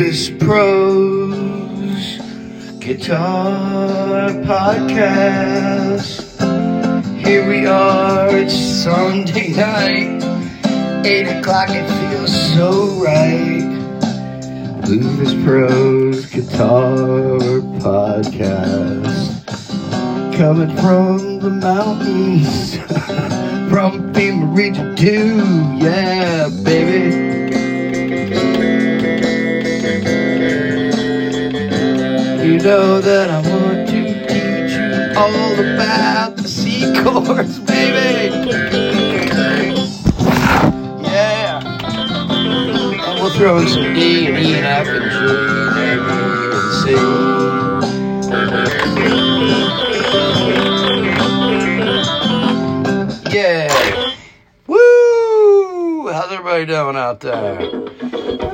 Luvis Pros Guitar Podcast. Here we are, it's Sunday night, 8 o'clock, it feels so right. Luvis Pros Guitar Podcast. Coming from the mountains, from FEMA Region 2, yeah, baby. Know that I want to teach you all about the C chords, baby. Yeah. And we'll throw in some D and E and F and G and C. Yeah. Woo! How's everybody doing out there?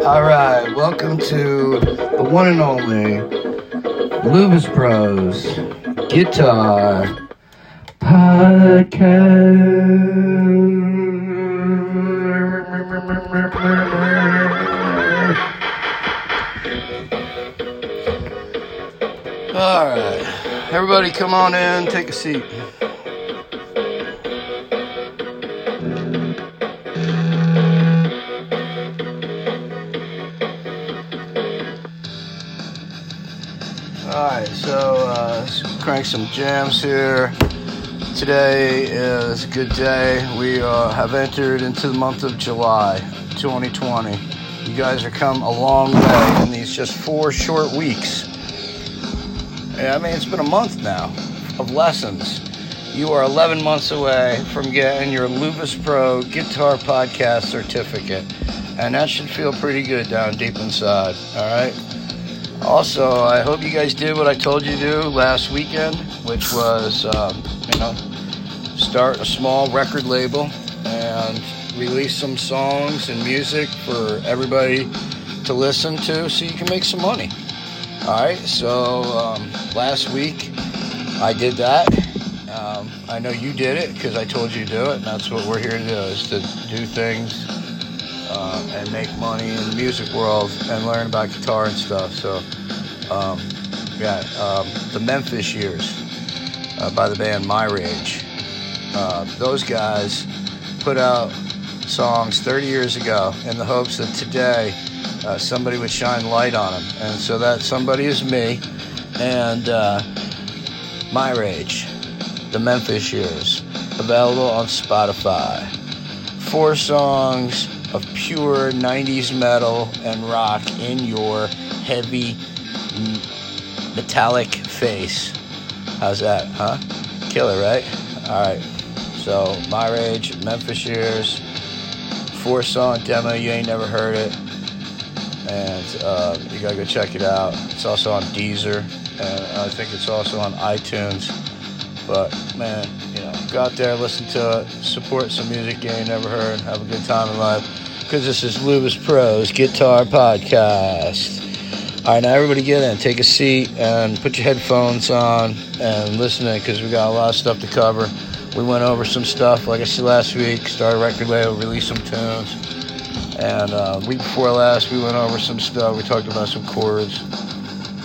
All right, welcome to the one and only Luvis Pros Guitar Podcast. All right, everybody, come on in, take a seat. So uh, crank some jams here. Today is a good day. We uh, have entered into the month of July 2020. You guys have come a long way in these just four short weeks. I mean, it's been a month now of lessons. You are 11 months away from getting your Luvis Pro Guitar Podcast certificate. And that should feel pretty good down deep inside, all right? Also, I hope you guys did what I told you to do last weekend, which was, um, you know, start a small record label and release some songs and music for everybody to listen to so you can make some money. All right, so um, last week I did that. Um, I know you did it because I told you to do it, and that's what we're here to do, is to do things uh, and make money in the music world and learn about guitar and stuff. So, um, yeah, um, the Memphis Years uh, by the band My Rage. Uh, those guys put out songs 30 years ago in the hopes that today uh, somebody would shine light on them. And so that somebody is me and uh, My Rage, the Memphis Years, available on Spotify. Four songs of pure 90s metal and rock in your heavy metallic face. How's that, huh? Killer, right? Alright. So, My Rage, Memphis Years, four song demo, you ain't never heard it. And uh, you gotta go check it out. It's also on Deezer, and I think it's also on iTunes. But man, you know, go out there, listen to it, support some music you ain't never heard, have a good time in life. Because this is Luvis Pros Guitar Podcast. All right, now everybody get in, take a seat, and put your headphones on and listen in because we got a lot of stuff to cover. We went over some stuff, like I said last week, started record label, released some tunes. And uh, week before last, we went over some stuff. We talked about some chords.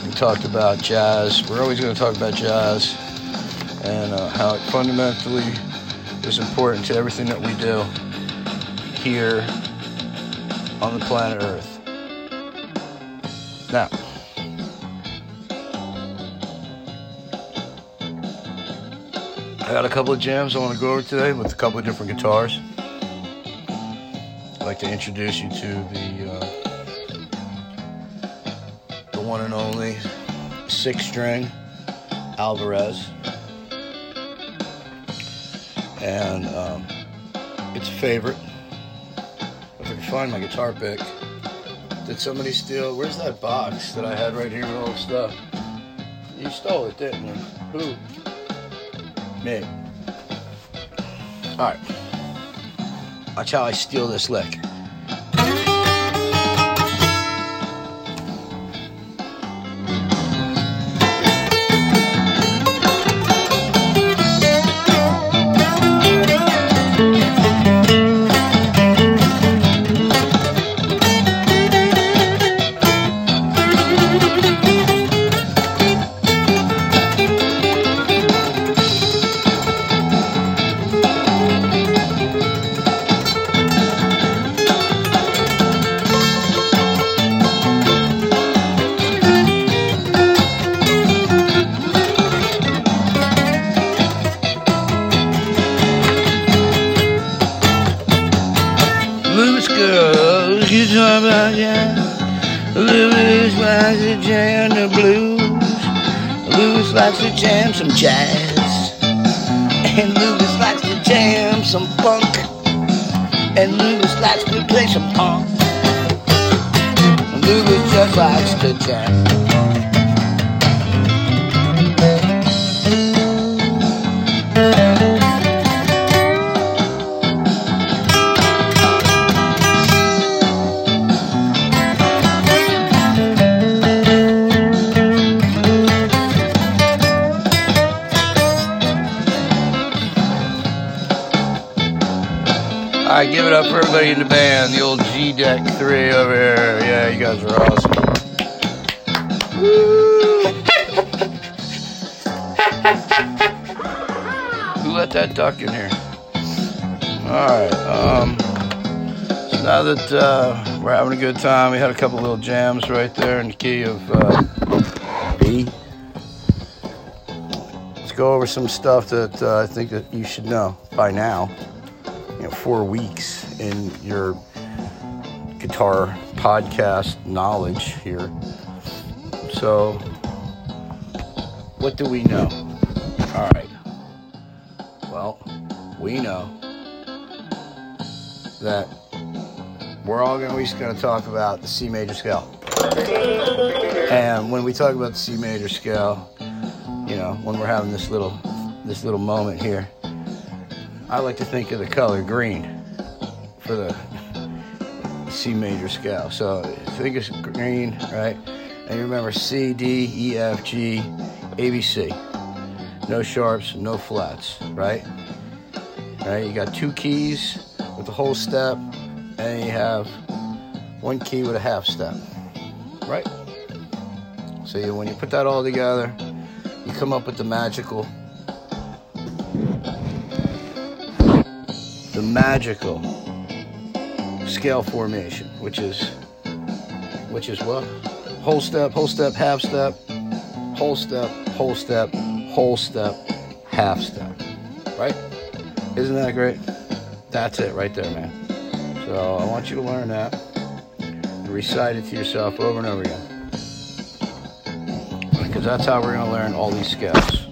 We talked about jazz. We're always going to talk about jazz and uh, how it fundamentally is important to everything that we do here on the planet Earth. Now, I got a couple of jams I want to go over today with a couple of different guitars. I'd like to introduce you to the uh, the one and only six string Alvarez, and um, it's a favorite. If I can find my guitar pick. Did somebody steal? Where's that box that I had right here with all the stuff? You stole it, didn't you? Who? Me. Alright. Watch how I steal this lick. To jam. right, give it up for everybody in the band. The old G-DEC 3 over here. Yeah, you guys are awesome. Who let that duck in here? Alright, um, so now that uh, we're having a good time, we had a couple little jams right there in the key of uh, B. Let's go over some stuff that uh, I think that you should know by now you know, four weeks in your guitar podcast knowledge here. So, what do we know? All right. Well, we know that we're all going to going to talk about the C major scale. And when we talk about the C major scale, you know, when we're having this little this little moment here, I like to think of the color green for the C major scale. So think of green, right? And remember C, D, E, F, G, A, B, C. No sharps, no flats, right? Right? You got two keys with the whole step, and you have one key with a half step, right? So you, when you put that all together, you come up with the magical the magical scale formation, which is which is what? Whole step, whole step, half step, whole step, whole step, whole step, half step. Right? Isn't that great? That's it right there, man. So I want you to learn that. And recite it to yourself over and over again. Because that's how we're going to learn all these scales.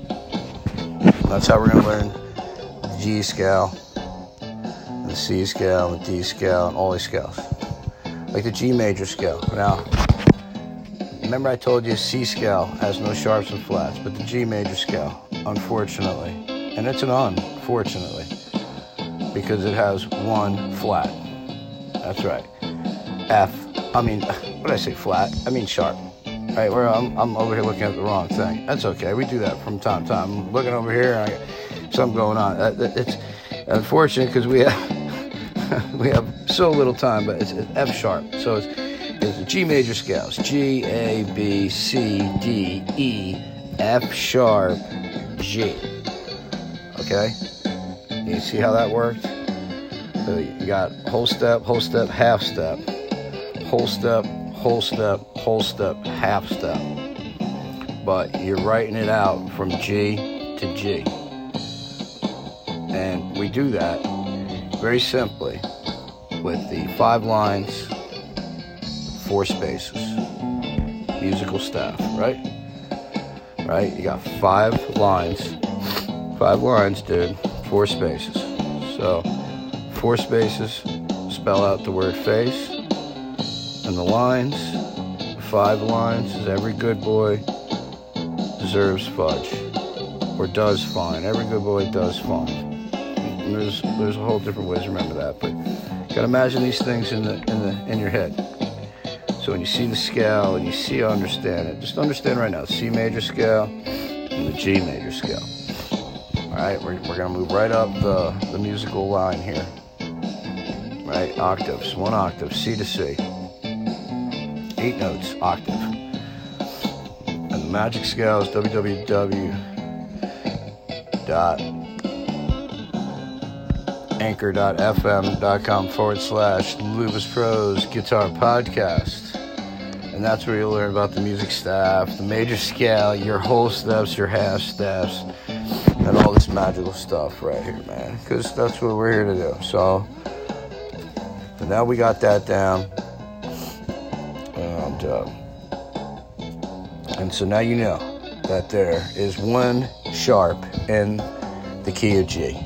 That's how we're going to learn the G scale, the C scale, the D scale, and all these scales. Like the G major scale. Now, remember I told you C scale has no sharps and flats, but the G major scale, unfortunately, and it's an unfortunately, because it has one flat. That's right. F. I mean, what did I say flat? I mean sharp. Right, where I'm, I'm over here looking at the wrong thing. That's okay. We do that from time to time. I'm looking over here, and I got something going on. Uh, it's unfortunate because we have we have so little time, but it's, F sharp. So it's, it's G major scales G, A, B, C, D, E, F sharp, G. Okay? You see how that worked? So you got whole step, whole step, half step, whole step, whole step, whole step, half step. But you're writing it out from G to G. And we do that very simply with the five lines, four spaces, musical staff, right? Right? You got five lines, five lines, dude, four spaces. So, four spaces spell out the word face, and the lines, five lines, is every good boy deserves fudge, or does fine. Every good boy does fine and there's there's a whole different ways to remember that, but you gotta imagine these things in the in the in your head. So when you see the scale and you see understand it, just understand right now C major scale and the G major scale. All right, we're, we're gonna move right up the, the musical line here. Right, octaves, one octave, C to C. Eight notes, octave. And the magic scale is www dot anchor.fm.com forward slash Luvis Pros Guitar Podcast. And that's where you'll learn about the music staff, the major scale, your whole steps, your half steps, and all this magical stuff right here, man. Because that's what we're here to do. So now we got that down. And, uh, and so now you know that there is one sharp in the key of G.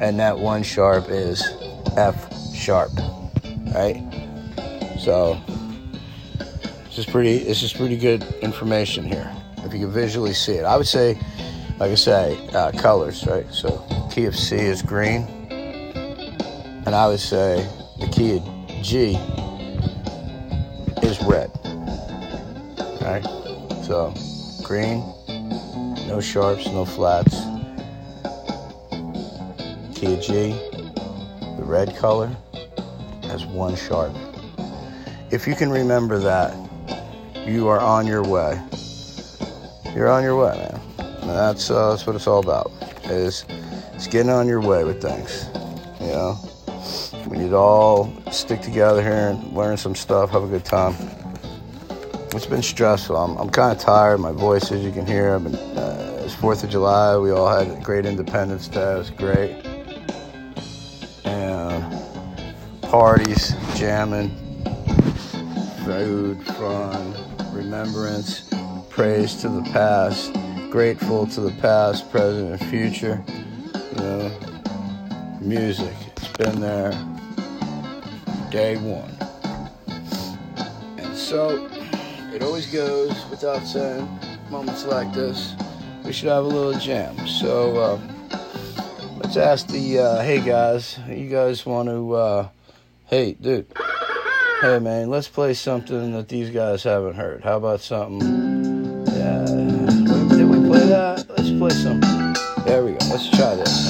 And that one sharp is F sharp. Right? So is pretty this is pretty good information here. If you can visually see it. I would say, like I say, uh, colors, right? So key of C is green. And I would say the key of G is red. Right? So green, no sharps, no flats. Key of G, the red color, has one sharp. If you can remember that, you are on your way. You're on your way, man. And that's uh, that's what it's all about. Is it's getting on your way with things. You know, we need to all stick together here and learn some stuff, have a good time. It's been stressful. I'm, I'm kind of tired. My voice, as you can hear, I've been, uh, it's Fourth of July. We all had a great Independence Day. It was great. And parties, jamming, food, fun, remembrance, praise to the past, grateful to the past, present, and future. You know, music, it's been there day one. And so, it always goes without saying, moments like this, we should have a little jam. So, uh, let's ask the, uh, hey guys, you guys want to, uh, hey, dude. Hey man, let's play something that these guys haven't heard. How about something? Yeah, did we play that? Let's play something. There we go. Let's try this.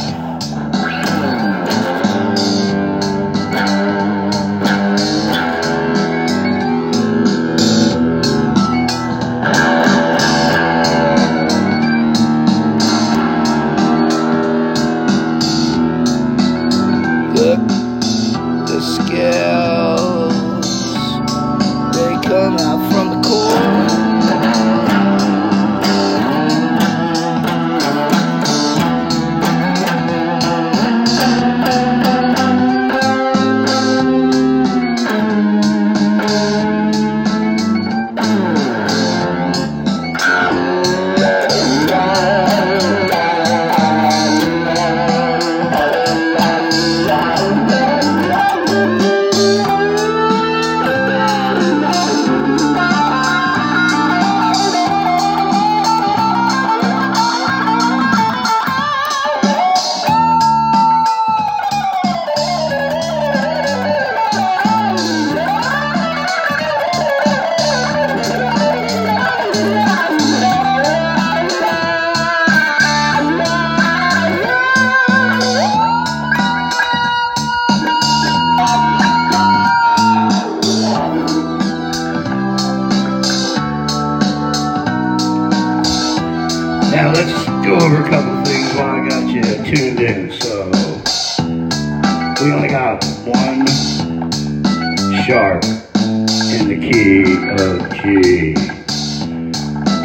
G.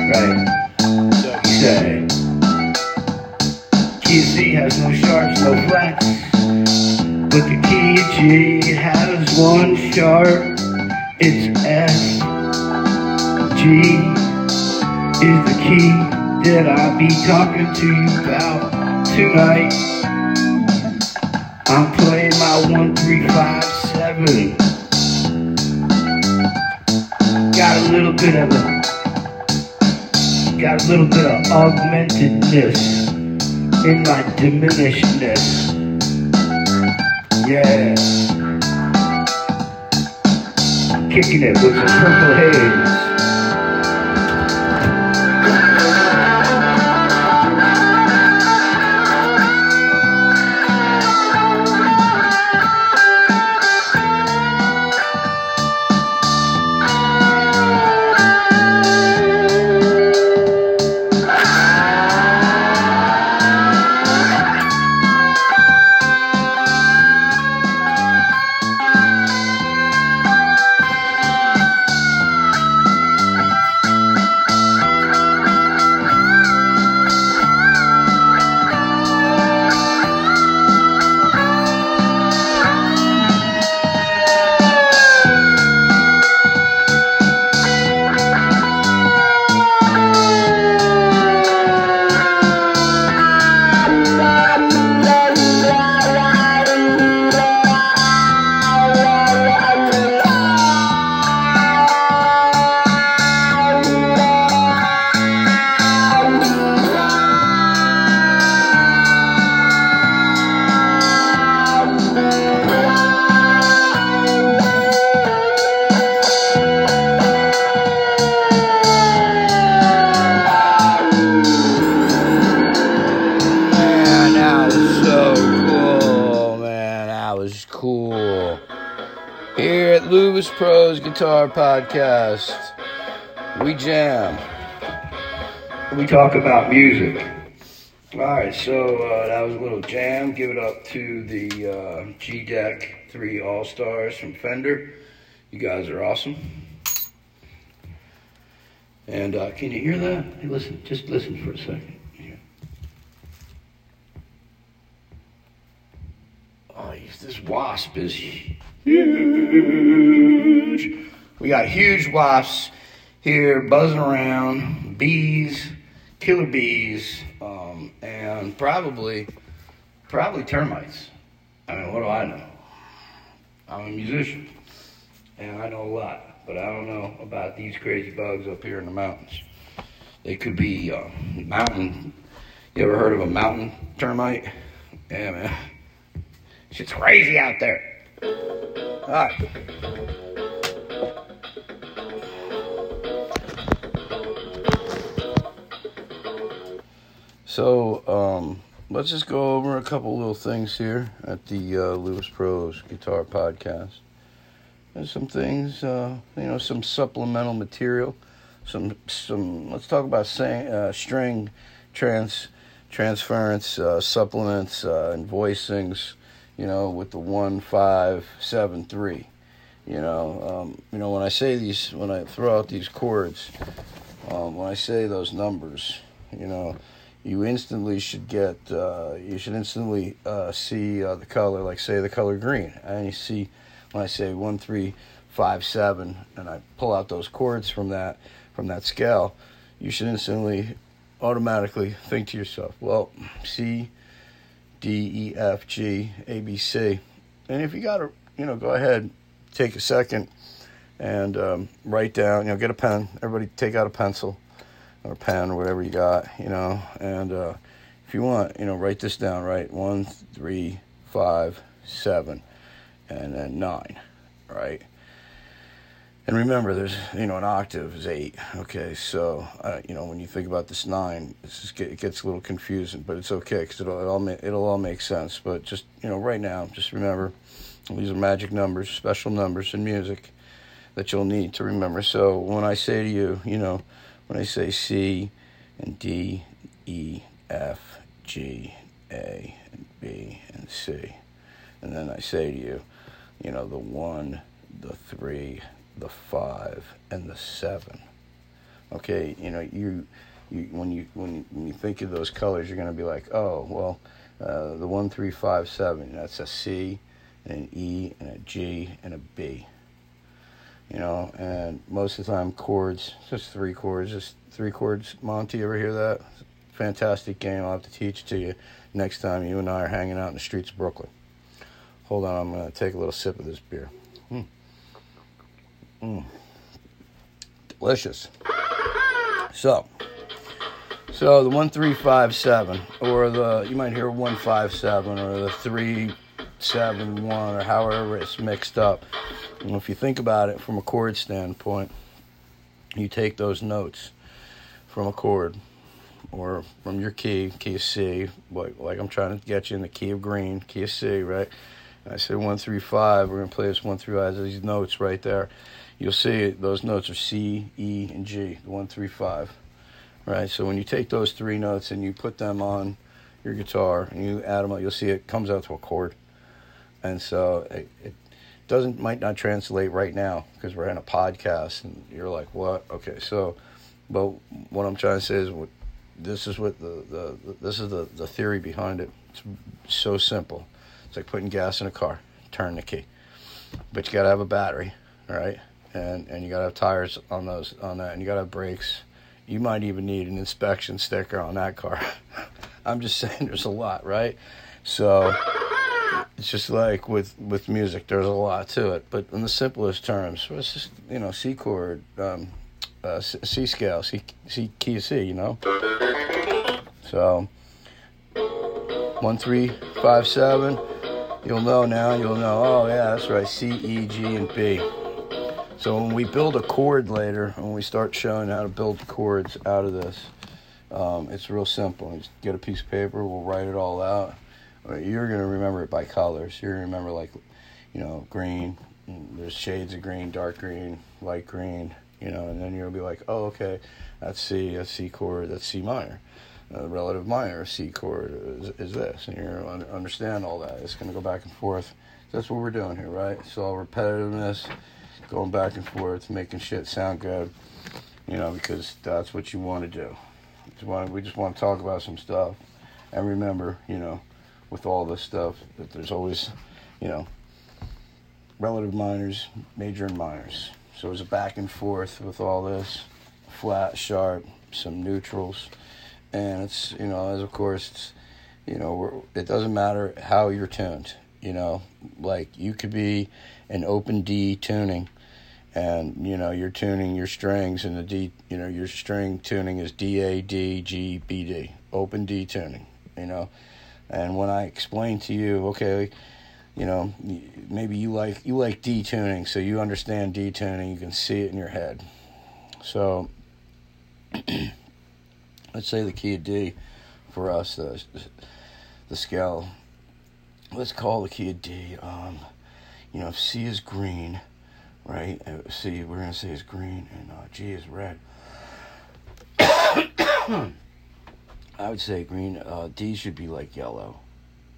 Right? So you say key C has no sharps, no flats. But the key G has one sharp. It's F. G is the key that I'll be talking to you about tonight. I'm playing my one, three, five, seven. Got a little bit of a, got a little bit of augmentedness in my diminishedness. Yeah. Kicking it with some purple haze. Guitar Podcast. We jam. We talk about music. All right, so uh, that was a little jam. Give it up to the uh, G-DEC 3 All Stars from Fender. You guys are awesome. And uh, can you hear that? Hey, listen, just listen for a second. Oh, this wasp is huge. We got huge wasps here buzzing around, bees, killer bees, um, and probably, probably termites. I mean, what do I know? I'm a musician, and I know a lot, but I don't know about these crazy bugs up here in the mountains. They could be uh, mountain. You ever heard of a mountain termite? Yeah, man. Shit's crazy out there. All right. So, um, let's just go over a couple little things here at the uh, Luvis Pros Guitar Podcast. There's some things, uh, you know, some supplemental material. Some, some. Let's talk about saying, uh, string trans transference, uh, supplements, uh, and voicings you know, with the one five seven three. You know, um, you know when I say these, when I throw out these chords, um, when I say those numbers, you know, you instantly should get, uh, you should instantly uh, see uh, the color, like say the color green, and you see when I say one three five seven, and I pull out those chords from that from that scale, you should instantly, automatically think to yourself, well, see D, E, F, G, A, B, C. And if you got to, you know, go ahead, take a second and um, write down, you know, get a pen. Everybody take out a pencil or pen or whatever you got, you know, and uh, if you want, you know, write this down, right? One, three, five, seven, and then nine, right? And remember, there's you know an octave is eight. Okay, so uh, you know when you think about this nine, just, it gets a little confusing, but it's okay because it'll it all ma- it'll all make sense. But just you know right now, just remember these are magic numbers, special numbers in music that you'll need to remember. So when I say to you, you know, when I say C and D, E, F, G, A, and B, and C, and then I say to you, you know, the one, the three the five, and the seven. Okay, you know, you, you when you when when you think of those colors, you're going to be like, oh, well, uh, the one, three, five, seven. That's a C, and an E, and a G, and a B. You know, and most of the time, chords, just three chords, just three chords. Monty, ever hear that? Fantastic game. I'll have to teach it to you next time you and I are hanging out in the streets of Brooklyn. Hold on, I'm going to take a little sip of this beer. Hmm. Mm. Delicious. So, so the one three five seven, or the you might hear one five seven, or the three seven one, or however it's mixed up. If you think about it from a chord standpoint, you take those notes from a chord or from your key, key of C, like, like I'm trying to get you in the key of green, key of C, right? And I say one, three, five. We're gonna play this one, three, five. These notes right there you'll see those notes are C, E, and G, one, three, five. Right. So when you take those three notes and you put them on your guitar and you add them up, you'll see it comes out to a chord. And so it, it doesn't might not translate right now because we're in a podcast and you're like, what? Okay, so, but what I'm trying to say is what this is what the, the, the this is the, the theory behind it. It's so simple. It's like putting gas in a car. Turn the key, but you got to have a battery, right? and and you gotta have tires on those on that, and you gotta have brakes. You might even need an inspection sticker on that car. I'm just saying, there's a lot, right? So it's just like with with music, there's a lot to it. But in the simplest terms, it's just you know C chord, um, uh, C scale, C C key C, you know. So one three five seven. You'll know now. You'll know. Oh yeah, that's right. C E G and B. So when we build a chord later, when we start showing how to build chords out of this, um, it's real simple. You just get a piece of paper, we'll write it all out. You're going to remember it by colors. You're going to remember like, you know, green, there's shades of green, dark green, light green, you know, and then you'll be like, oh, okay, that's C, that's C chord, that's C minor. Uh, relative minor C chord is, is this, and you understand all that. It's going to go back and forth. That's what we're doing here, right? It's all repetitiveness, going back and forth, making shit sound good, you know, because that's what you want to do. We just want to talk about some stuff, and remember, you know, with all this stuff, that there's always, you know, relative minors, major and minors. So it's a back and forth with all this, flat, sharp, some neutrals, and it's you know as of course you know it doesn't matter how you're tuned. You know, like you could be an open D tuning, and you know you're tuning your strings, and the D, you know your string tuning is D A D G B D, open D tuning. You know, and when I explain to you, okay you know, maybe you like you like detuning, so you understand detuning. You can see it in your head. So, let's say the key of D for us, the the scale. Let's call the key of D. Um, you know, if C is green, right? Uh, C we're gonna say is green, and uh, G is red. I would say green. Uh, D should be like yellow.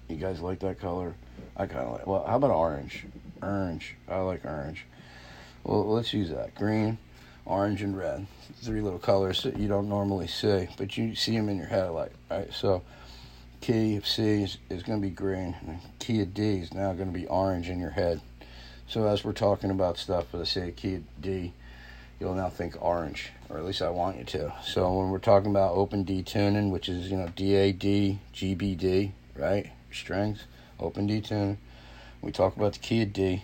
You guys like that color? I kind of like. Well, how about orange? Orange. I like orange. Well, let's use that. Green, orange, and red. Three little colors that you don't normally see, but you see them in your head like. Right. So, key of C is, is going to be green, and key of D is now going to be orange in your head. So as we're talking about stuff, the say key of D, you'll now think orange, or at least I want you to. So when we're talking about open D tuning, which is you know D A D G B D, right? Strings open D tune. We talk about the key of D.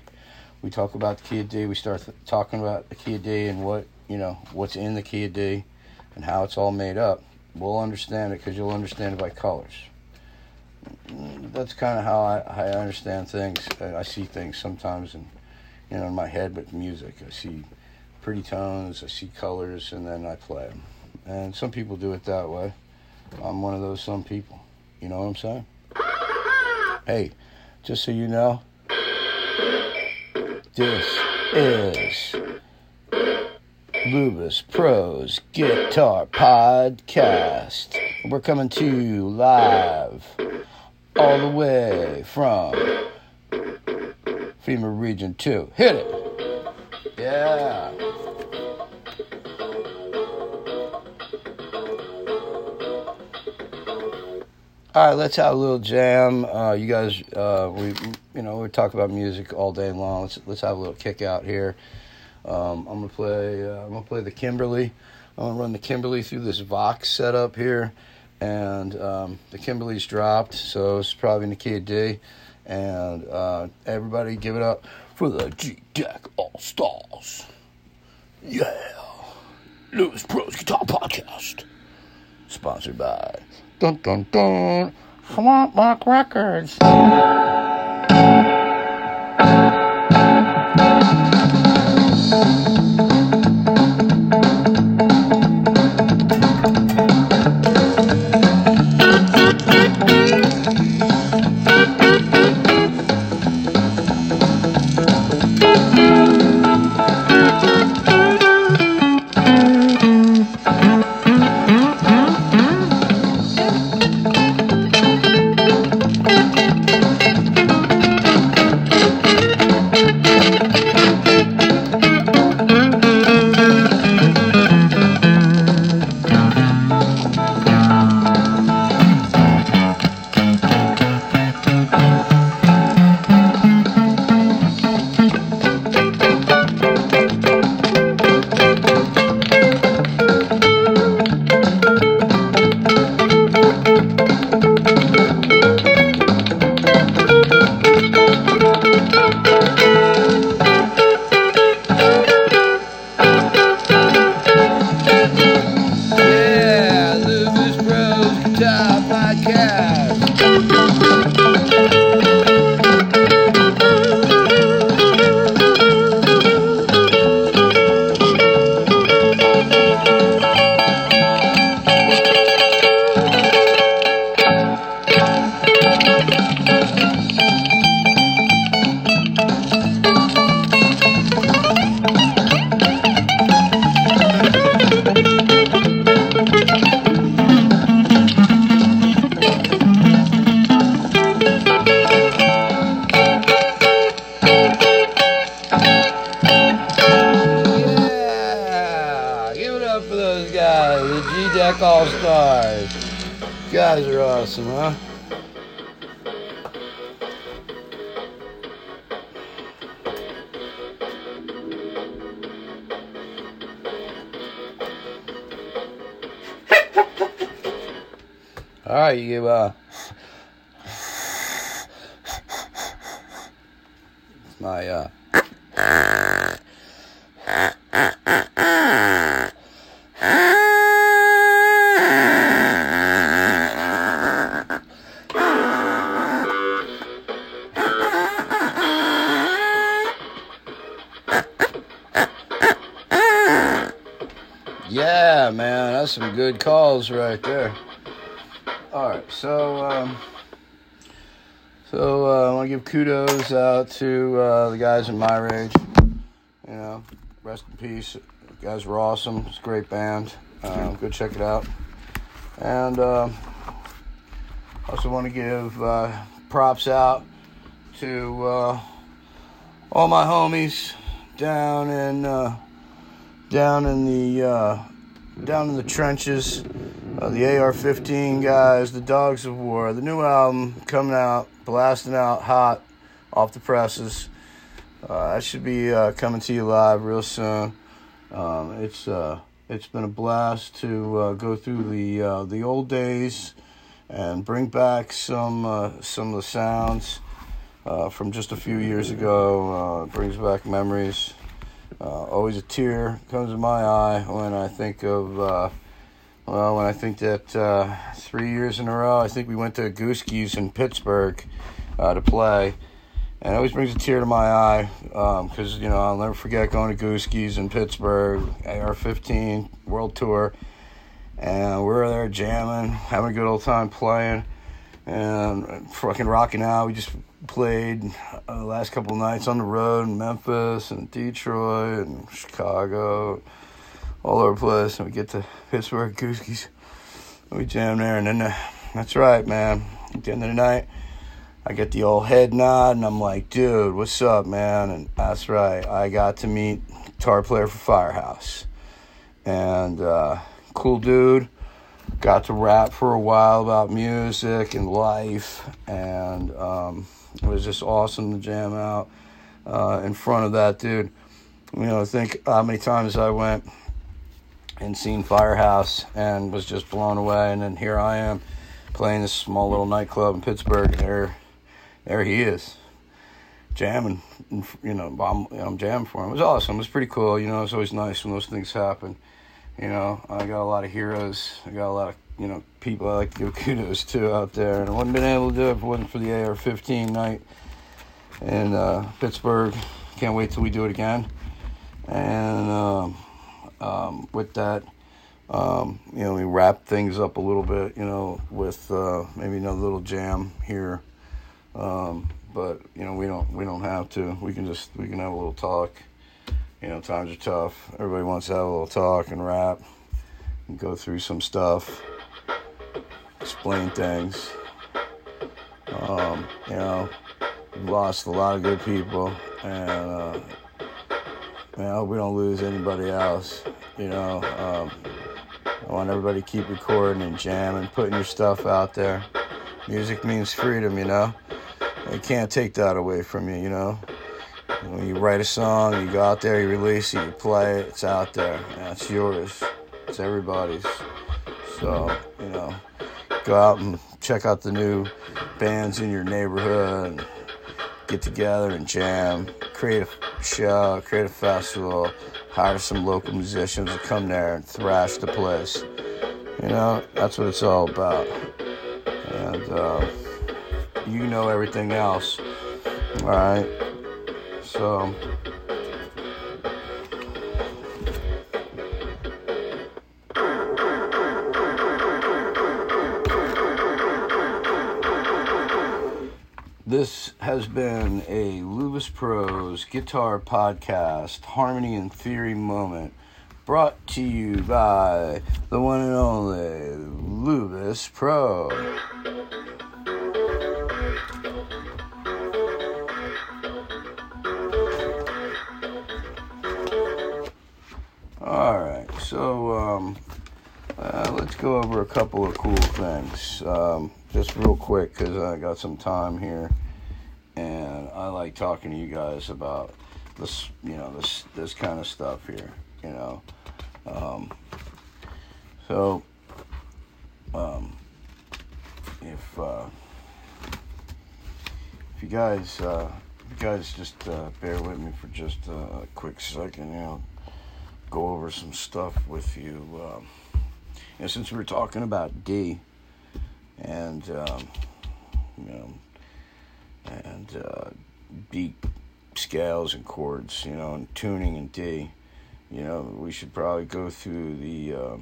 We talk about the key of D. We start th- talking about the key of D and what you know what's in the key of D and how it's all made up. We'll understand it because you'll understand it by colors. That's kind of how I, I understand things. I see things sometimes, in you know, in my head with music. I see pretty tones, I see colors, and then I play them. And some people do it that way. I'm one of those some people. You know what I'm saying? Hey, just so you know, this is Luvis Pros Guitar Podcast. We're coming to you live all the way from FEMA Region 2. Hit it! Yeah. All right, let's have a little jam. Uh, you guys, uh, we, you know, we talk about music all day long. Let's let's have a little kick out here. Um, I'm gonna play. Uh, I'm gonna play the Kimberly. I'm gonna run the Kimberly through this Vox setup here, and um, the Kimberly's dropped, so it's probably of D. And uh, everybody, give it up for the G Deck All Stars. Yeah, Luvis Pros Guitar Podcast, sponsored by Dun dun dun. Swamp Records. My uh. Yeah, man, that's some good calls right there. All right, so um, so uh, I want to give kudos out to uh, the guys in my rage. You know, rest in peace. You guys were awesome. It's a great band. Uh, go check it out. And uh, also want to give props out to uh, all my homies down in uh, down in the uh, down in the trenches. The AR-15 guys, the Dogs of War, the new album coming out, blasting out hot off the presses. Uh, that should be uh, coming to you live real soon. Um, it's uh, it's been a blast to uh, go through the uh, the old days and bring back some uh, some of the sounds from just a few years ago. Brings back memories. Always a tear comes to my eye when I think of well when I think that uh, three years in a row I think we went to Gooski's in Pittsburgh uh, to play, and it always brings a tear to my eye because you know I'll never forget going to Gooski's in Pittsburgh AR-15 World Tour, and we were there jamming, having a good old time playing, and fucking rocking out. We just played uh, the last couple nights on the road in Memphis and Detroit and Chicago, all over place. And we get to Pittsburgh Gooski's. We jam there, and then uh, that's right, man. At the end of the night, I get the old head nod, and I'm like, dude, what's up, man? And that's right, I got to meet guitar player for Firehouse, and uh, cool dude. Got to rap for a while about music and life, and um, it was just awesome to jam out uh, in front of that dude. You know, think how many times I went and seen Firehouse and was just blown away, and then here I am playing this small little nightclub in Pittsburgh, and there, there he is, jamming. You know, I'm, I'm jamming for him. It was awesome. It was pretty cool. You know, it's always nice when those things happen. You know, I got a lot of heroes. I got a lot of you know people I like to give kudos to out there, and I wouldn't been able to do it if it wasn't for the AR-15 night in uh, Pittsburgh. Can't wait till we do it again. And um, um, with that, um, you know, we wrap things up a little bit, you know, with uh, maybe another little jam here. Um, but you know, we don't we don't have to. We can just we can have a little talk. You know, times are tough. Everybody wants to have a little talk and rap and go through some stuff, explain things. Um, you know, lost a lot of good people, and uh, man, I hope we don't lose anybody else. You know, um, I want everybody to keep recording and jamming, putting your stuff out there. Music means freedom, you know. They can't take that away from you, you know. When you write a song, you go out there, you release it, you play it, it's out there. It's yours. It's everybody's. So, you know, go out and check out the new bands in your neighborhood and get together and jam, create a show, create a festival, hire some local musicians to come there and thrash the place. You know, that's what it's all about. And uh, you know everything else. All right. So. This has been a Luvis Pros guitar podcast, Harmony and Theory moment, brought to you by the one and only Luvis Pro. All right, so um, uh, let's go. over a couple of cool things, um, just real quick, because I got some time here, and I like talking to you guys about this, you know, this this kind of stuff here, you know. Um, so, um, if uh, if you guys, uh, if you guys just uh, bear with me for just a quick second, you know, go over some stuff with you. Um, know, since we were talking about D, and um, you know, and uh, beat scales and chords, you know, and tuning in D, you know, we should probably go through the. Uh,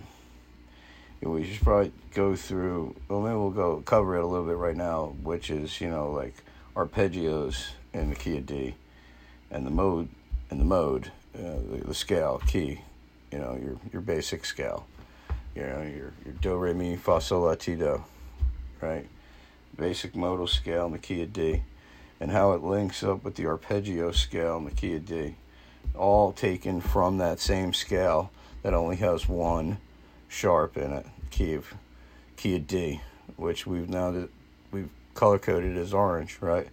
we should probably go through. Well, maybe we'll go cover it a little bit right now, which is you know like arpeggios in the key of D, and the mode and the mode, uh, the, the scale key, you know your your basic scale, you know your your do re mi fa sol la ti do, right? Basic modal scale in the key of D, and how it links up with the arpeggio scale in the key of D, all taken from that same scale that only has one sharp in it, key of key of D, which we've now we've color coded as orange, right?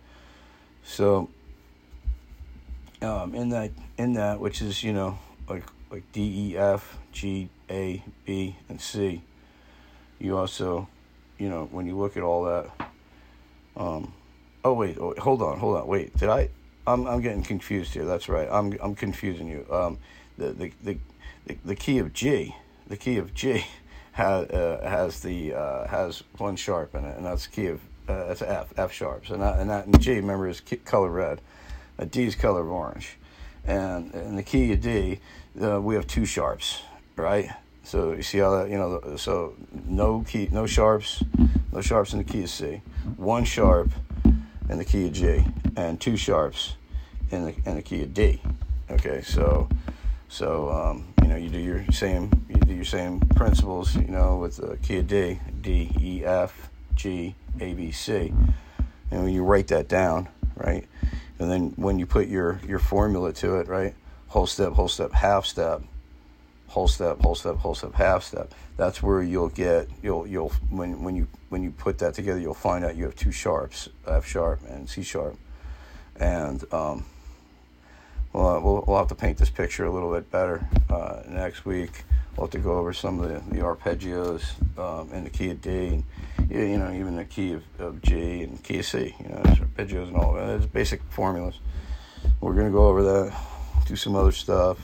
So um, in that in that which is you know like like D E F G A B and C, you also you know when you look at all that. Um, oh wait, oh, hold on, hold on, wait. Did I? I'm I'm getting confused here. That's right. I'm I'm confusing you. Um, the the the the, the key of G the key of G has uh, has the uh, has one sharp in it, and that's key of uh, that's F F sharps, and that and that and G remember is color red, uh, D is color orange, and in the key of D uh, we have two sharps, right? So you see how that you know so no key no sharps, no sharps in the key of C, one sharp in the key of G, and two sharps in the in the key of D. Okay, so so um, you know you do your same you do your same principles. You know with the key of D, D, E, F, G, A, B, C, and when you write that down, right, and then when you put your your formula to it, right, whole step, whole step, half step, whole step, whole step, whole step, half step. That's where you'll get you'll you'll when when you when you put that together, you'll find out you have two sharps, F sharp and C sharp, and um, well, we'll, we'll have to paint this picture a little bit better uh, next week. We'll have to go over some of the, the arpeggios um, in the key of D, and you know even the key of, of G and key of C. You know, arpeggios and all that. There's basic formulas. We're gonna go over that, do some other stuff,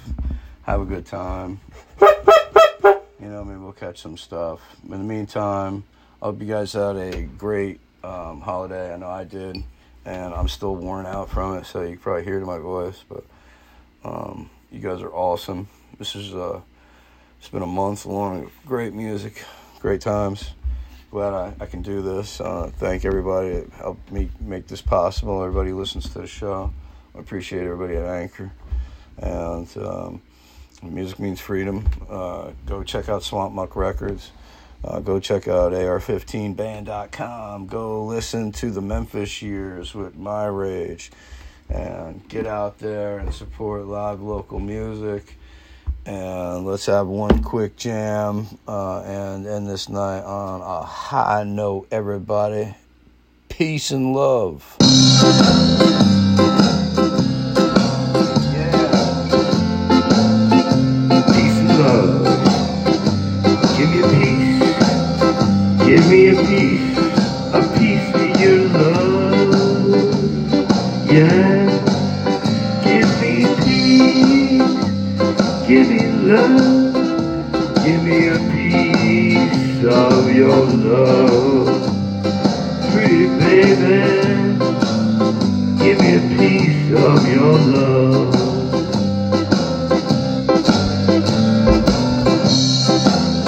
have a good time. You know, maybe we'll catch some stuff. In the meantime, I hope you guys had a great um, holiday. I know I did, and I'm still worn out from it, so you can probably hear it in my voice, but. Um, you guys are awesome. This is uh, it's been a month long, great music, great times. Glad I, I can do this. Uh, thank everybody that helped me make this possible. Everybody listens to the show. I appreciate everybody at Anchor. And um, music means freedom. Uh, go check out Swamp Muck Records. Uh, go check out AR15band.com. Go listen to the Memphis years with My Rage and get out there and support live local music. And let's have one quick jam uh, and end this night on a high note, everybody. Peace and love.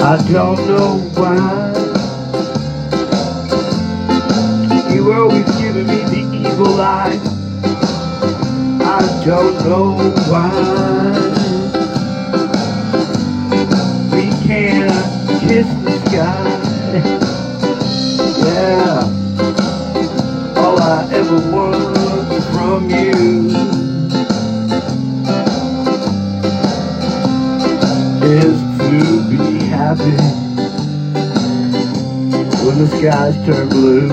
I don't know why You were always giving me the evil eye. I don't know why. We can't kiss the sky. Yeah, all I ever want from you happy. when the skies turn blue.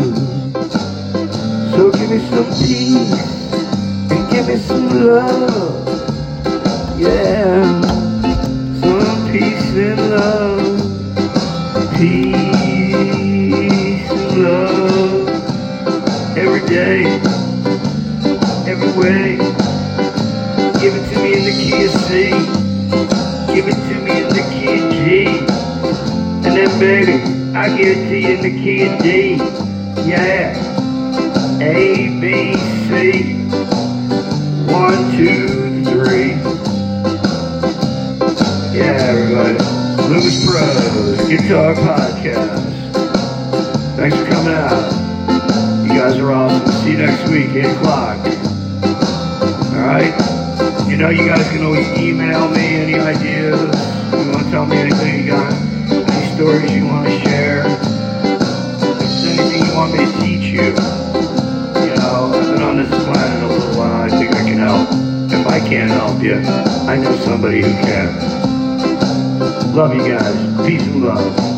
So give me some peace and give me some love. Yeah, some peace and love. I it to in the key of D. Yeah. A, B, C. One, two, three. Yeah, everybody. Luvis Pros Guitar Podcast. Thanks for coming out. You guys are awesome. See you next week, 8 o'clock. Alright? You know you guys can always email me any ideas. You want to tell me anything you got? Stories you want to share? If anything you want me to teach you. You know, I've been on this planet a little while. I think I can help. If I can't help you, I know somebody who can. Love you guys. Peace and love.